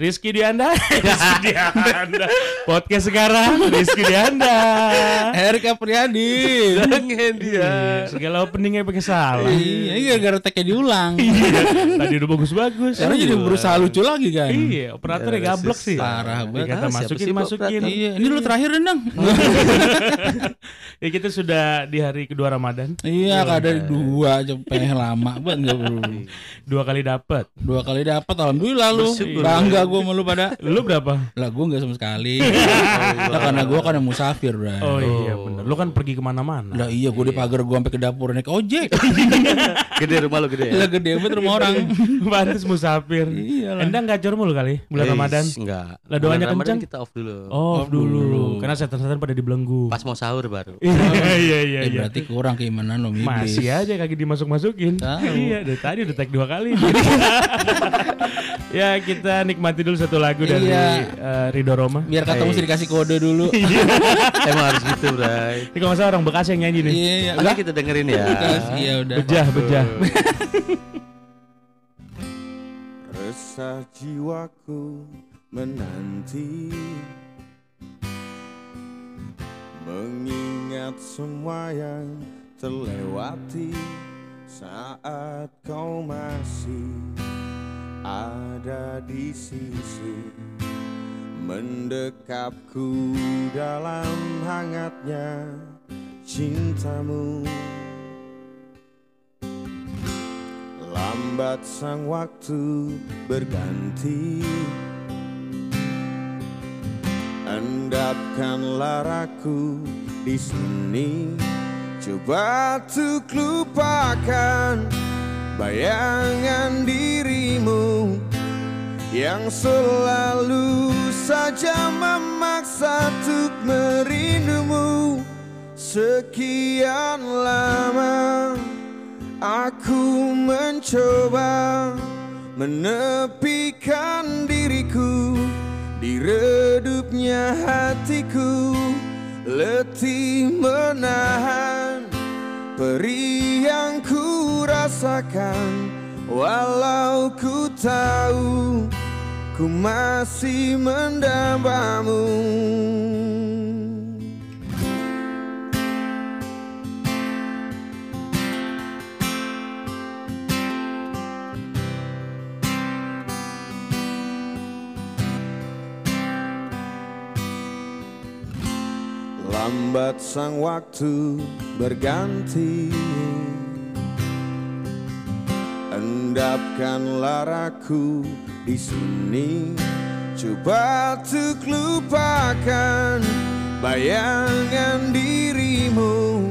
Rizky Dianda, Rizky Dianda, podcast sekarang Rizky Dianda. Erik Apriadi. Jangan dia. Segala openingnya pakai salah. Iya, iya gara-gara tag-nya diulang. Tadi udah bagus-bagus. Sekarang jadi berusaha lucu lagi kan. Iya, operatornya gablok sih. Parah banget. Dikata Ah, siapa masukin masukin. Iya, ini lu terakhir Dendang. Ya kita sudah di hari kedua Ramadan. iya, ada dua aja pengen lama banget enggak bro. Dua kali dapat. Dua kali dapat alhamdulillah lu. Bersyukur. Bangga gua sama lu pada. Lu berapa? Lah gua enggak sama sekali. Lah karena gua kan yang musafir, Bro. Oh iya benar. Lu kan pergi ke mana-mana. Lah iya gua di pagar gua sampai ke dapur naik ojek. Gede rumah lu gede ya? Lah gede banget rumah orang. Pantes musafir. Iyalah. Endang gacor mulu kali bulan Eh, Ramadan. Enggak. Lah, doanya kenceng? kita off dulu. Oh, dulu. Karena setan-setan pada dibelenggu. Pas mau sahur baru. Iya iya iya. Eh, iya. berarti kurang keimanan lo iblis. Masih aja kaki dimasuk-masukin. Iya, dari tadi udah tag dua kali. ya, kita nikmati dulu satu lagu dari Iya. eh, Ridho Roma. Biar kata mesti dikasih kode dulu. Emang harus gitu, Bray. Ini kalau nggak salah orang Bekasi yang nyanyi nih. Iya, iya. Oke, kita dengerin ya. Kasih ya udah. Bejah, bejah. Resah jiwaku menanti Mengingat semua yang terlewati Saat kau masih ada di sisi Mendekapku dalam hangatnya cintamu. Lambat sang waktu berganti Endapkanlah aku di sini. Coba untuk lupakan bayangan dirimu Yang selalu saja memaksa untuk merindumu. Sekian lama Aku mencoba menepikan diriku di redupnya hatiku letih menahan perih yang ku rasakan walau ku tahu ku masih mendambamu. Sang waktu berganti. Endapkanlah aku di sini. Coba untuk lupakan bayangan dirimu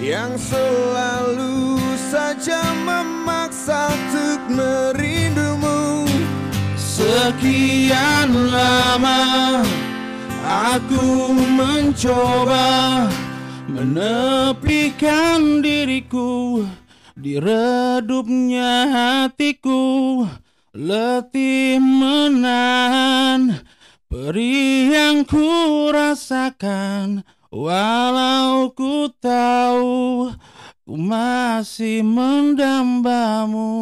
Yang selalu saja memaksa untuk merindumu. Sekian lama aku mencoba menepikan diriku di redupnya hatiku letih menahan perih yang ku rasakan walau ku tahu ku masih mendambamu.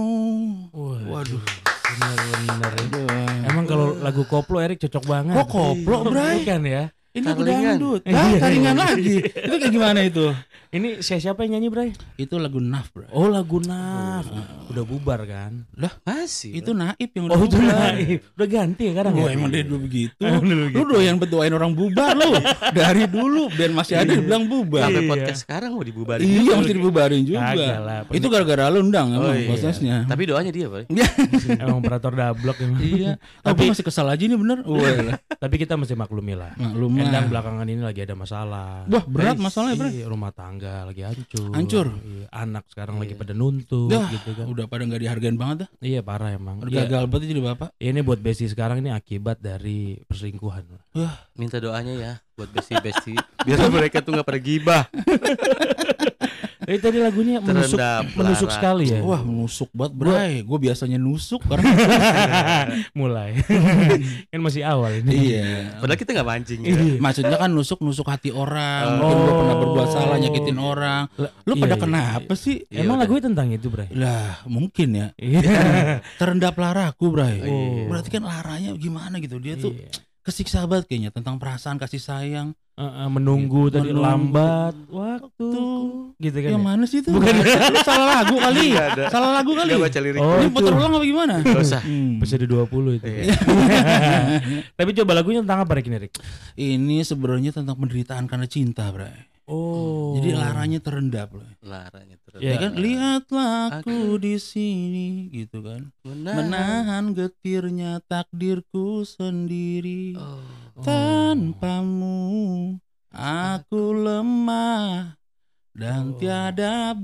Waduh. Bener-bener. Emang kalau lagu koplo Erik cocok banget. Kok koplo, Bray? Bukan ya. Ini lagu dangdut. Lah, taringan lagi. Itu kayak gimana itu? Ini siapa siapa yang nyanyi, Bray? Itu lagu Naf, bro. Oh, lagu Naf. Udah bubar kan? Lah, Masih. itu Naib yang udah Oh, itu bubar. naif. Udah ganti ya kadang Oh, ya? emang dia dulu begitu. Lu doyan berdoain orang bubar lu. Dari dulu band masih ada dibilang bubar. Sampai Iya. podcast sekarang mau dibubarin. Iya, mesti dibubarin juga. Kagak lah. Itu gara-gara lu undang Oh, emang iya. prosesnya. Tapi doanya dia, Bray. Iya. Emang operator dablok emang. Iya. Tapi Tapi- masih kesal aja nih bener. Tapi kita mesti maklumi lah. maklum Endang lah. belakangan ini lagi ada masalah. Wah, berat masalahnya, Bray. Iya, rumah tangga lagi hancur. Hancur? Iya, anak sekarang lagi pada nuntut Dah, gitu kan. udah pada nggak dihargain banget dah. Iya, parah emang. Udah Iya, gagal banget jadi bapak. ini buat Besti sekarang ini akibat dari perselingkuhan. Minta doanya ya buat besti-besti biar mereka tuh nggak pada gibah. Eh tadi lagunya menusuk Terendam menusuk lara. sekali ya. Wah menusuk banget bray. Gue biasanya nusuk karena mulai. kan masih awal ini. iya. Padahal kita nggak mancing ya. Iya. Maksudnya kan nusuk nusuk hati orang. Oh. Mungkin gue pernah berbuat salah nyakitin orang. Lah, Lu iya, pada iya, kenapa sih? Iya, Emang lagunya tentang itu, Bray? Lah mungkin ya. Iya. Terendap laraku bray. Oh. Berarti kan laranya gimana gitu. Dia tuh Iya. kesiksa banget kayaknya tentang perasaan kasih sayang. Menunggu tadi Menunggu. lambat waktu gitu kan. Yang ya? mana sih itu? Bukan. Salah lagu kali. Salah lagu kali. Baca lirik. Oh, Ini putar ulang apa gimana? Nggak usah. Hmm. Episode 20 itu. Iya. Tapi coba lagunya tentang apa Rick ini, Rick? Ini sebenarnya tentang penderitaan karena cinta, Bray. Oh. Jadi laranya terendap loh. Laranya. Iya. Ya kan lihatlah aku di sini gitu kan. Menahan. Menahan getirnya takdirku sendiri. Oh. Tanpamu aku lemah dan Oh. tiada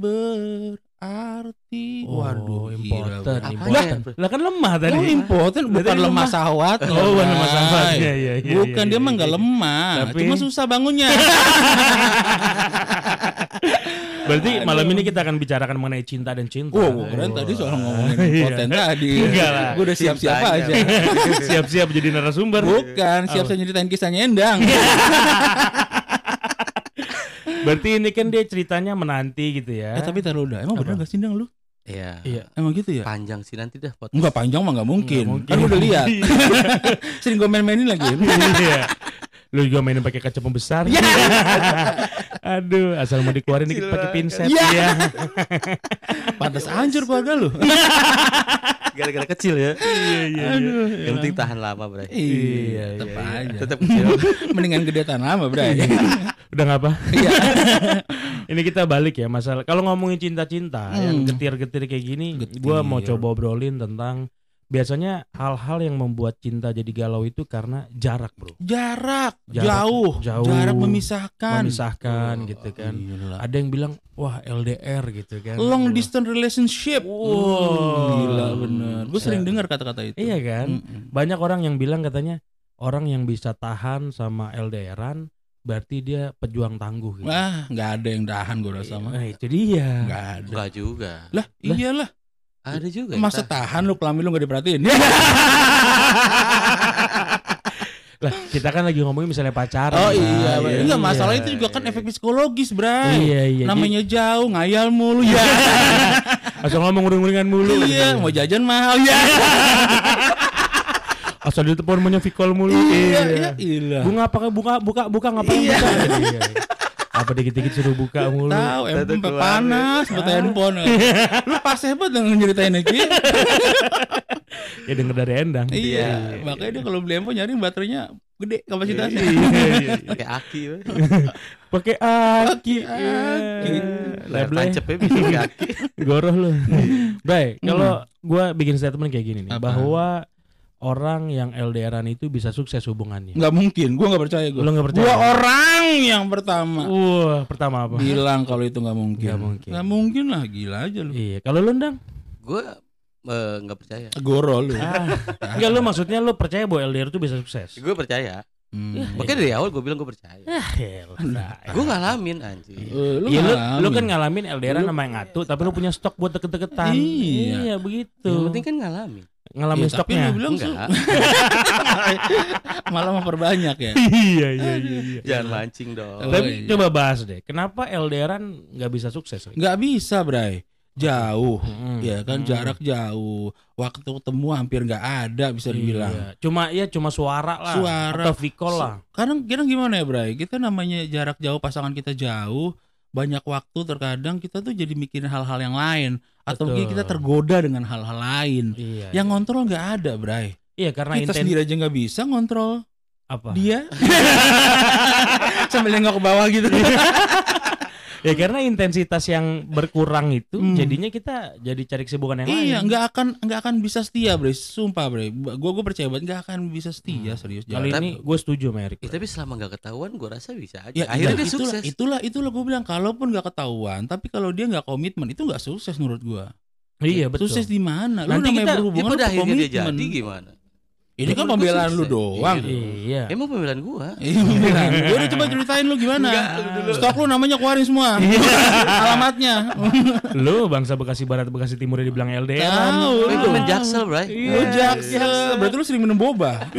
berarti. Oh, Waduh, Bray. impoten. Lah kan lemah tadi. Oh, impoten bukan Berarti lemah lemah. sahwat. Oh, bukan lemah sahabat. Iya, iya, iya. Bukan iya, dia iya, mah iya. nggak lemah, Tapi- cuma susah bangunnya. Berarti malam ini kita akan bicarakan mengenai cinta dan cinta. Wow, gua keren tadi soal ngomongin Iya. impoten tadi. Enggak lah. Gue udah siap-siap aja. Siap-siap jadi narasumber. Bukan, siap Apa? saya nyeritain kisahnya Endang. Berarti ini kan dia ceritanya menanti gitu ya. eh tapi taruh udah, emang Apa? bener gak sih lu? Iya. Iya. Emang gitu ya? Panjang sih nanti dah podcast. Enggak panjang mah nggak mungkin. Nggak mungkin. Kan udah lihat. Sering gue main-mainin lagi. Iya. Lu juga mainin pakai kaca pembesar. Aduh, asal mau dikeluarin dikit pakai pinset Iya. ya. Pantas hancur keluarga lu. Gara-gara kecil ya. Iya, iya, iya. Aduh. Yang penting tahan lama, Bray. Iya, tetep iya, iya. aja. Tetap kecil. Mendingan gede tahan lama, Bray. Udah nggak apa? Iya. Ini kita balik ya masalah. Kalau ngomongin cinta-cinta yang Hmm. getir-getir kayak gini, Getir. gua mau coba obrolin tentang biasanya hal-hal yang membuat cinta jadi galau itu karena jarak, Bro. Jarak, Jarak, jauh, jauh. jarak memisahkan. Memisahkan Oh, gitu kan. Gila. Ada yang bilang, "Wah, LDR" gitu kan. Long distance relationship. Wow. Gila bener. Gue sering dengar kata-kata itu. Iya kan? Mm-mm. Banyak orang yang bilang katanya orang yang bisa tahan sama LDRan berarti dia pejuang tangguh gitu. Wah, nggak ada yang dahan gue rasa mah. Nah, itu dia. Nggak ada. Enggak juga. Lah, iyalah. Ada juga. yang Masa tahan. tahan lu kelamin lu gak diperhatiin? Lah, kita kan lagi ngomongin misalnya pacaran. Oh iya, iya, enggak masalah iya, itu juga kan iya. efek psikologis, Bray. Iya, iya. Namanya jauh, ngayal mulu ya. Asal ngomong uring-uringan mulu. iya, mau jajan mahal ya. Asal di telepon punya Vicol mulu. iya, iya, iya. Bunga apa buka buka buka ngapain Iya. buka? Iya. Apa dikit-dikit suruh buka mulu. Tahu, emang panas buat handphone. Lu pas hebat dengan nyeritain Ki. Ya denger dari Endang. Iya, makanya dia kalau beli handphone nyari baterainya gede kapasitasnya. Iya, iya, iya. pakai aki. Pakai aki. Pakai aki. Lebleh. tancapnya bisa aki. Goroh lu. Baik, kalau gua bikin statement kayak gini nih, Apa? bahwa orang yang LDRan itu bisa sukses hubungannya. Nggak mungkin, gua nggak percaya gua. Lu nggak percaya? Gua orang yang pertama Wah, pertama apa? bilang kalau itu nggak mungkin. Nggak mungkin. Nggak mungkin lah, gila aja lu. Iya, kalau lu ndang? Gue eh, nggak percaya. Goro lu. Ah, enggak lu maksudnya lu percaya bahwa LDR itu bisa sukses? Gue percaya. Hmm. Makanya dari awal gue bilang gue percaya. Ah. Gue ngalamin anjing. Eh, lu, Iya lu, ngalamin. lu kan ngalamin LDRan Lu- sama yang ngatu, tapi lu punya stok buat deket-deketan. Iya. begitu. Yang penting kan ngalamin. Ngalamin tapi stoknya. lu bilang Enggak. malah memperbanyak ya. iya, iya, iya, iya. Jangan mancing dong. Oh, Tapi iya. coba bahas deh, kenapa LDRan nggak bisa sukses? Nggak bisa, Bray. Jauh. Mm-mm. Ya kan Mm. jarak jauh. Waktu ketemu hampir nggak ada bisa dibilang. Iya. Cuma ya cuma suara lah. Suara. Atau Vicol lah. Kadang kadang gimana ya, Bray? Kita namanya jarak jauh pasangan kita jauh, banyak waktu terkadang kita tuh jadi mikirin hal-hal yang lain atau Betul. mungkin kita tergoda dengan hal-hal lain. Iya. Yang ngontrol nggak ada, Bray. iya karena Kita inten sendiri aja nggak bisa ngontrol apa? dia. Sambil nengok ke bawah gitu. Ya karena intensitas yang berkurang itu Hmm. jadinya kita jadi cari kesibukan yang iya, lain. nggak akan nggak akan bisa setia, Bray. Sumpah, Bray. Gua gue percaya banget nggak akan bisa setia, Hmm. serius. Kali ini gue setuju sama. Ya, tapi selama nggak ketahuan gue rasa bisa aja. Ya, Akhirnya iya, dia itulah, sukses. Itulah itulah gue bilang kalaupun nggak ketahuan, tapi kalau dia nggak komitmen itu nggak sukses menurut gua. Iya betul. Sukses di mana? Lu Nanti namanya kita- Ya berhubungan pada lu akhirnya dia komitmen. jadi gimana? Ini kan gua pembelaan lu sukses. doang. Iya. Iya. Emang pembelaan gua. Iya pembelaan. Ya udah coba ceritain lu gimana? Stok lu namanya keluarin semua. Alamatnya. Lu bangsa Bekasi Barat Bekasi Timur dibilang LDR. Tahu. Oh, itu menjaksel, Bray. Lu jaksel. Berarti lu sering minum boba.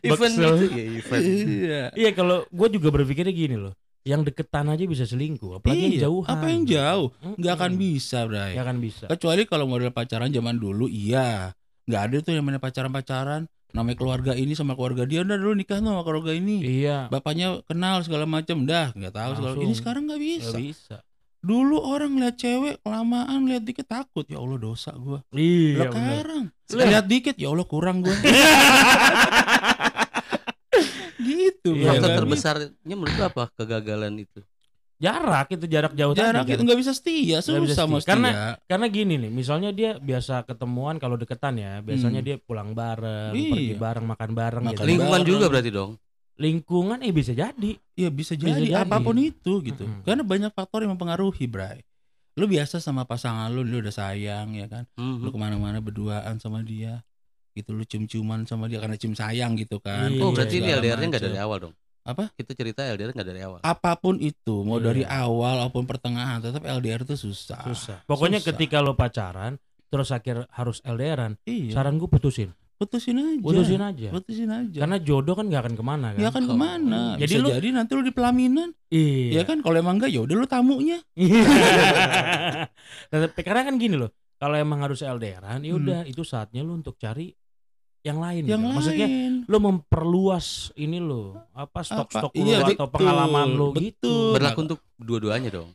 Event gitu ya, event. Iya. Iya kalau gue juga berpikirnya gini loh. Yang deketan aja bisa selingkuh, apalagi yang Iya, jauhan. Apa yang jauh? Nggak akan bisa, Bray. Nggak akan bisa. Kecuali kalau model pacaran zaman dulu, iya. Nggak ada tuh yang namanya pacaran-pacaran. Namanya keluarga ini sama keluarga dia, udah dulu nikah sama keluarga ini. Iya. Bapaknya kenal segala macam, dah nggak tahu segala. Ini sekarang nggak bisa. Nggak bisa. Dulu orang lihat cewek kelamaan lihat dikit takut, ya Allah dosa gua. Iya. Sekarang lihat dikit, ya Allah kurang gua. gitu. Iya. Faktor terbesarnya menurut apa kegagalan itu? Jarak itu jarak jauh Jarak tadi itu kan. nggak bisa setia, Nggak bisa susah mau setia. Karena- setia. Karena gini nih, misalnya dia biasa ketemuan kalau deketan ya, biasanya Hmm. dia pulang bareng, Iya. pergi bareng, makan bareng Makan gitu. Lingkungan bareng. juga berarti dong. Lingkungan eh bisa jadi. Iya bisa Bisa jadi, jadi. apa pun itu gitu. Mm-mm. Karena banyak faktor yang mempengaruhi, Bray. Lu biasa sama pasangan lu, lu udah sayang ya kan. Mhm. Lu ke mana-mana berduaan sama dia. Gitu lu cium-ciuman sama dia karena cium sayang gitu kan. Iya, Oh, berarti ini Segala LDR-nya nggak dari awal dong. Apa? Kita cerita LDR nggak dari awal. Apa pun itu, mau Iya. dari awal maupun pertengahan, tetap LDR itu susah. Susah. Pokoknya Susah. ketika lo pacaran, terus akhir harus LDRan, Iya. saran gue putusin. putusin aja. Putusin aja. Putusin aja. Karena jodoh kan nggak akan ke mana kan. Ya kan ke mana? Jadi Bisa lu- jadi nanti lu di pelaminan. Iya. Ya kan kalau emang enggak ya udah lu tamunya. Nah, tapi karena kan gini loh, kalau emang harus LDRan, ya Hmm. udah itu saatnya lu untuk cari yang lain. Yang gitu. lain. Maksudnya lu memperluas ini lo, apa stok-stok Apa? lu Iya, atau betul, pengalaman lu betul. gitu. Berlaku untuk dua-duanya dong.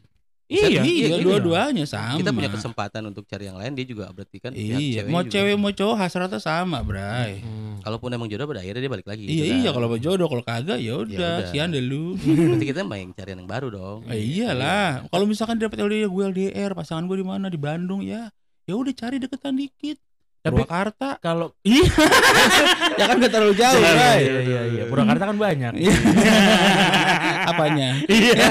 Iya, iya, gini dua-duanya sama. Kita punya kesempatan untuk cari yang lain, dia juga berarti kan Iya, ceweknya mau juga. cewek mau cowok hasratnya sama, Bray. Hmm. Kalaupun emang jodoh pada akhirnya dia balik lagi. Iya gitu kan. iya kalau mau jodoh kalau kagak ya udah udah. sian deh lu. Berarti kita main cari yang baru dong. Eh, iyalah. Kalau misalkan dapat LDR gue LDR, pasangan gue di mana di Bandung ya. Ya udah cari deketan dikit. Tapi- Purwakarta. Kalau iya, ya kan gak terlalu jauh, iya, Bray. iya, iya, iya. Purwakarta kan banyak. Iya. Apanya? Iya.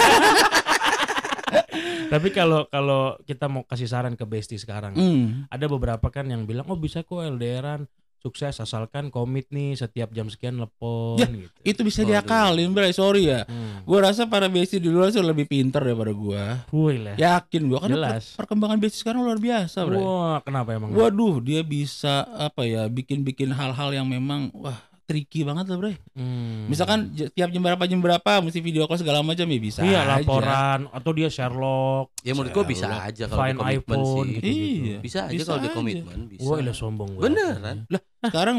Tapi kalau kalau kita mau kasih saran ke bestie sekarang, Hmm. ada beberapa kan yang bilang oh bisa kok LDRan sukses asalkan komit nih setiap jam sekian telepon Ya, gitu. Itu bisa Waduh. diakalin, Bray. Sorry ya. Hmm. Gue rasa para besti di luar tuh lebih pintar daripada gua. Wih lah. Yakin gua karena per- Jelas. perkembangan besti sekarang luar biasa, Bray. Wah, kenapa emang? Waduh, dia bisa apa ya, bikin-bikin hal-hal yang memang wah tricky banget lah, Bray. Hmm. Misalkan tiap jam berapa jam berapa mesti video call segala macam ya bisa. iya aja. laporan atau dia Sherlock, Ya menurut gua bisa aja kalau komitmen iPhone sih. gitu. Iya. Bisa aja Bisa kalau dia aja. komitmen, bisa. Wah, ilah sombong banget. Beneran. Sekarang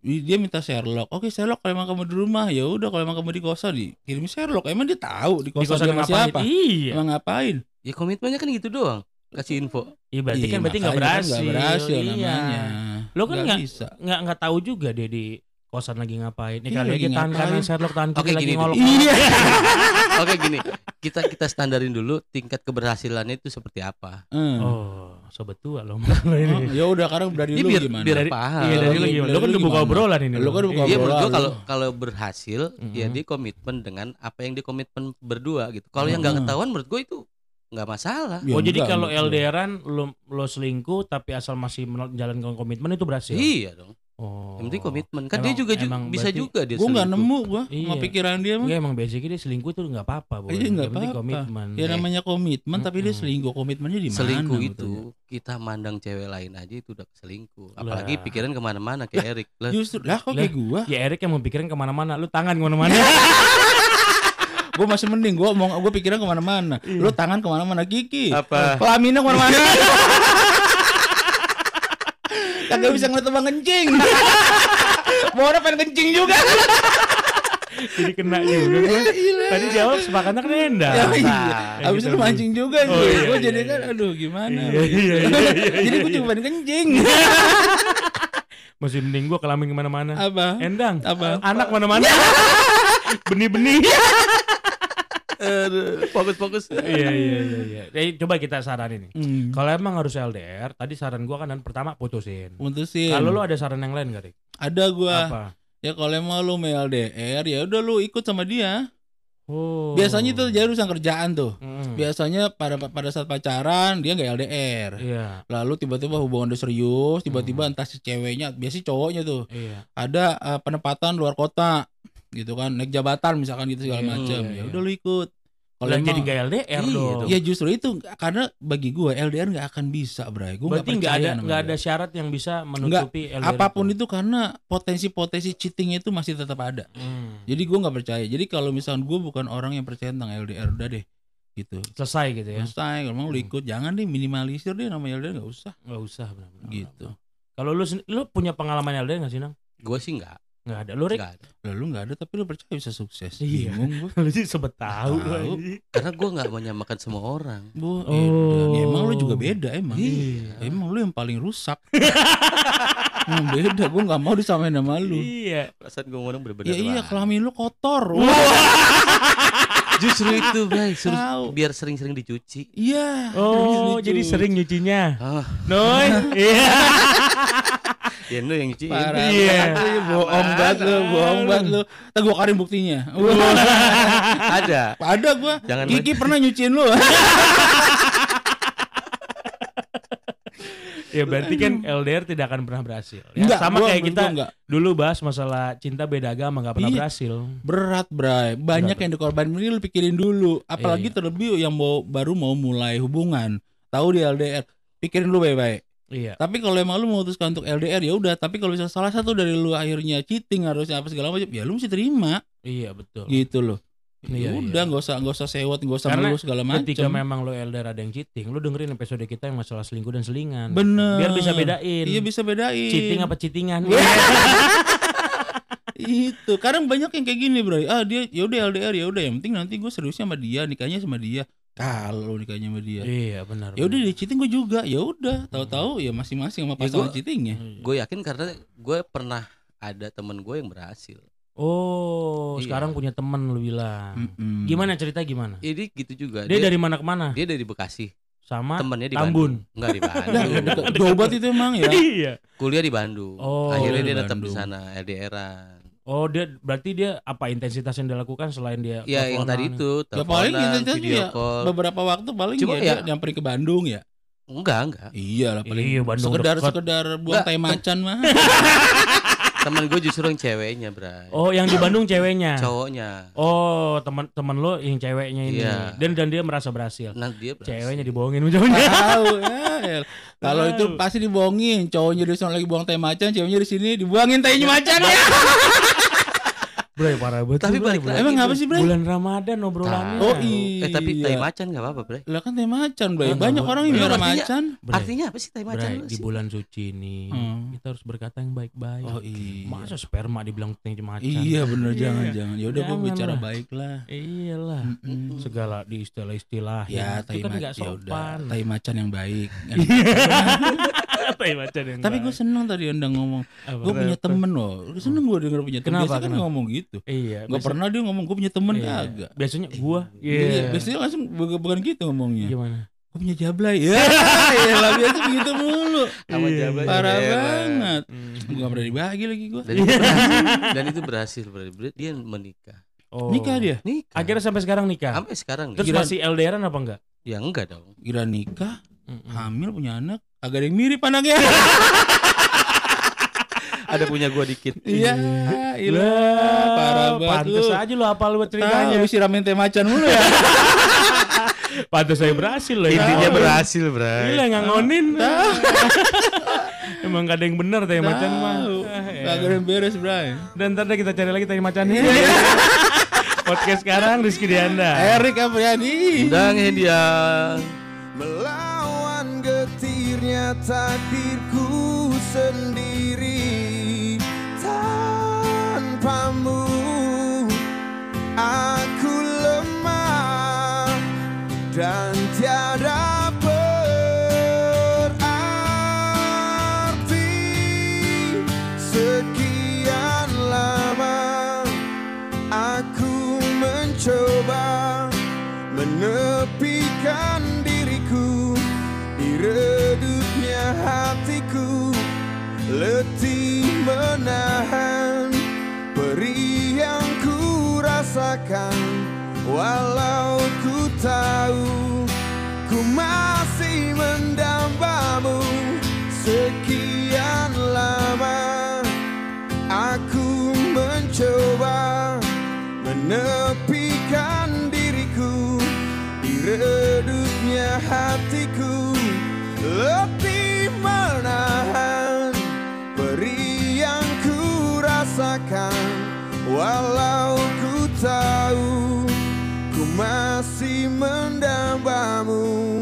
i- dia minta Sherlock. Oke, Sherlock kalau emang kamu di rumah ya udah kalau emang kamu di kosan dikirim Sherlock. Emang dia tahu di Di kosan, kosan dia sama ngapain? siapa? Iya. Emang ngapain? Ya komitmennya kan gitu doang. Kasih info. Iya berarti Iya, kan berarti nggak kan berhasil. nggak berhasil Iya. namanya. Lo kan nggak- bisa. Nggak nggak tahu juga dia di kosan lagi ngapain. Nih Iya, kali lagi tangan ngapain. kanan Sherlock tangan Oke, kiri lagi gini, ngolok. Iya. Oke gini, kita kita standarin dulu tingkat keberhasilannya itu seperti apa. Hmm. Oh, sobat tua lo malu ini. Oh, ya udah sekarang dari Ini lu biar gimana? biar Dari- paham. Iya dari lu gimana? Lu kan udah buka obrolan ini. Lu kan udah buka Iya menurut obrolan gua lu. kalau kalau berhasil ya dia komitmen dengan apa yang dia komitmen berdua gitu. Kalau yang nggak ketahuan menurut gua itu nggak masalah. Ya oh jadi kalau menurut gua. LDRan lo lo selingkuh tapi asal masih menjalankan komitmen itu berhasil. Iya dong. Oh. Yang penting komitmen. Kan Emang- dia juga ju- emang bisa berarti- juga dia. Gua nggak nemu gua Iya. pikiran dia mah. Enggak emang basicnya dia selingkuh itu nggak apa-apa. Iya, nggak apa-apa. komitmen. Ya namanya komitmen tapi dia selingkuh. Komitmennya di mana? Selingkuh betulnya? itu kita mandang cewek lain aja itu udah selingkuh. Apalagi Lah. pikiran ke mana-mana kayak Erik. Lah, Justru lah kok Lah. kayak gua. Ya Erik yang mau pikirin ke mana-mana, lu tangan ke mana-mana. Gue masih mending gue mau gue pikiran ke mana-mana. Lu tangan ke mana-mana Kiki. Apa? Kelaminnya ke mana-mana. Kagak bisa ngeliat abang kencing. Mau orang pengen kencing juga. Jadi kena juga gua. Tadi jawab sepakatnya kan Enda. Ya, iya. Kayak Abis gitu. itu mancing juga Oh, iya, gue iya, jadi iya. kan aduh gimana. Iya, iya, iya, iya, Jadi iya, gue iya. cuma pengen kencing. Masih mending gua kelamin ke mana-mana. Apa? Endang. Apa? Anak mana-mana. Benih-benih. Fokus-fokus. iya iya iya iya. Jadi coba kita saranin nih. Hmm. Kalau emang harus LDR, tadi saran gua kan dan pertama putusin. Putusin. Kalau lu ada saran yang lain gak, Rik? ada gua. Apa? Ya kalau emang lu mau LDR ya udah lu ikut sama dia. Oh. Biasanya itu jadi urusan kerjaan tuh. Mm. Biasanya pada pada saat pacaran dia nggak LDR. Iya. Lalu tiba-tiba hubungan udah serius, tiba-tiba Hmm. entah si ceweknya, biasanya cowoknya tuh Iya. ada eh, penempatan luar kota gitu kan, naik jabatan misalkan gitu segala Iya, macam. iya, Ya iya. udah lu ikut. Kalau jadi gak LDR Iya dong. dong. Ya justru itu karena bagi gue LDR nggak akan bisa, Bray. Gue Berarti nggak percaya ada nggak ada syarat yang bisa menutupi LDR. apa pun itu. itu karena potensi-potensi cheatingnya itu masih tetap ada. Hmm. Jadi gue nggak percaya. Jadi kalau misalkan gue bukan orang yang percaya tentang LDR udah deh gitu. Selesai gitu ya. Selesai. Kalau mau lu Hmm. ikut jangan deh minimalisir deh namanya LDR nggak usah Nggak usah benar-benar. gitu. Kalau lu lu punya pengalaman LDR nggak sih nang? Gue sih enggak. Nggak ada. Lu Rik? Enggak ada. Lalu nggak ada tapi lu percaya bisa sukses. Iya. Bingung gue. Lu sih sebet tahu. lu, Tahu. Karena gue nggak menyamakan semua orang. Bu, Oh. oh. ya, emang lu juga beda emang. Iya. Emang lu yang paling rusak. Emang beda, gue nggak mau disamain sama lu. Iya. Perasaan gue ngomong bener-bener. Ya iya, lah. kelamin lu kotor. Justru itu, Bray. Suruh- biar sering-sering dicuci. Iya. Oh, jadi sering nyucinya. Ah, Noy. Iya. Ya lu yang nyuciin. Parah Iya. banget lu, bohong banget lu, bohong banget lu. Ntar gua karin buktinya. Ada. Ada gua. Jangan Kiki pernah nyuciin lu. ya berarti kan LDR tidak akan pernah berhasil. Ya, Enggak, sama gua- kayak kita dulu bahas masalah cinta beda agama nggak pernah Iya. berhasil. Berat, Bray. Banyak Berat. yang dikorbanin ini lu pikirin dulu. Apalagi Iya. terlebih yang mau baru mau mulai hubungan. Tahu di LDR. Pikirin dulu baik-baik. Iya. Tapi kalau emang lu memutuskan untuk LDR ya udah, tapi kalau misalnya salah satu dari lu akhirnya cheating harusnya apa segala macam, ya lu mesti terima Iya betul. gitu loh. Iya, Ya udah iya. nggak usah nggak usah sewot, nggak usah Karena segala macam. Ketika memang lo LDR ada yang cheating, lu dengerin episode kita yang masalah selingkuh dan selingan. Bener. Biar bisa bedain. Iya bisa bedain. Cheating apa cheatingan? itu kadang banyak yang kayak gini bro ah dia ya udah LDR ya udah yang penting nanti gue seriusnya sama dia nikahnya sama dia kalau nikahnya sama dia iya benar. ya udah dia cheating gue juga ya udah tahu-tahu ya masing-masing sama Ya, pasangan gua- cheatingnya Iya. Gue yakin karena gue pernah ada temen gue yang berhasil. Oh, Iya. sekarang punya temen lu bilang. Mm-mm. Gimana cerita gimana? Jadi gitu juga. Dia, dari mana ke mana? dia dari Bekasi. Sama Temennya di Tambun. Bandung. Enggak di Nah, Bandung. jauh banget itu emang ya Iya. Kuliah di Bandung. Oh, Akhirnya di dia tetap di sana LDRan. Oh, dia berarti dia apa intensitas yang dilakukan selain dia Ya yang tadi itu ya paling intensitasnya video ya call. beberapa waktu paling Cuma ya, dia ya- nyamperin ke Bandung ya Enggak, enggak. iya lah paling Iya, Bandung sekedar deket. sekedar buang teh macan mah Temen gue justru yang ceweknya, Bray. Oh, yang di Bandung ceweknya. Cowoknya. Oh, teman-teman lo yang ceweknya ini. Iya. Dan dan dia merasa berhasil. Nah, dia berhasil. Ceweknya dibohongin sama cowoknya. tahu ya El. kalau itu pasti dibohongin cowoknya di sana lagi buang teh macan ceweknya di sini dibuangin tehnya macan ya Bro, parah banget. Tapi balik lagi, emang ngapa sih bre Bulan Ramadan obrolannya. Oh, Tahu. iya. Eh tapi tai macan enggak apa-apa, Bray. lah kan teh macan bre Ah, banyak orang yang Artinya- macan Bray, Artinya apa sih tai macan Bray, di bulan suci ini Hmm. kita harus berkata yang baik-baik. oh iya Masa sperma dibilang teh macan? iya bener Iya. jangan jangan ya udah gue Jangan bicara lah. baik lah Iyalah. Segala di istilah-istilah ya tai macan ya udah tai macan yang baik tai macan yang tapi gue seneng tadi anda ngomong gue punya temen loh gue seneng gue denger punya temen Kenapa, biasanya kan kenapa? ngomong gitu Iya. Gak biasa- pernah dia ngomong gue punya temen iya. kagak Biasanya gua. Iya, Iya. biasanya langsung bukan, bukan gitu ngomongnya. Gimana? Gue punya jablay. Ya, ya lah biasa begitu mulu. Sama Iya. Jablay Parah heran. banget. Hmm. Gue gak pernah dibagi lagi gue. Dan itu berhasil. Dan itu berhasil. Bray, Dia menikah. Oh. Nikah dia. Nikah. Akhirnya sampai sekarang nikah. sampai sekarang nih. Terus Kira- masih LDRan apa enggak? Ya enggak dong. Kira nikah, Mm-mm. hamil punya anak, agak ada yang mirip anaknya. Ada punya gua dikit. Iya, ilah, parah banget Pantes lu. aja lu apal buat ceritanya. lu siramin teh macan mulu ya. Pantes saya berhasil loh. Intinya berhasil, Bray. Gila ngangonin. Emang gak ada yang bener teh macan mah. Ah, ya. Kagak ada yang beres, Bray. Dan ntar deh kita cari lagi teh macannya. Podcast sekarang Rizky Dianda. Erik Apriadi. Undang Hendian. Getirnya takdirku sendiri Tanpamu. Aku lemah Dan tiada perih rasakan Walau ku tahu ku masih mendambamu Sekian lama. Aku mencoba Menepikan diriku di redupnya hatiku. Letih menahan Beri yang ku rasakan Walau tahu Ku masih mendambamu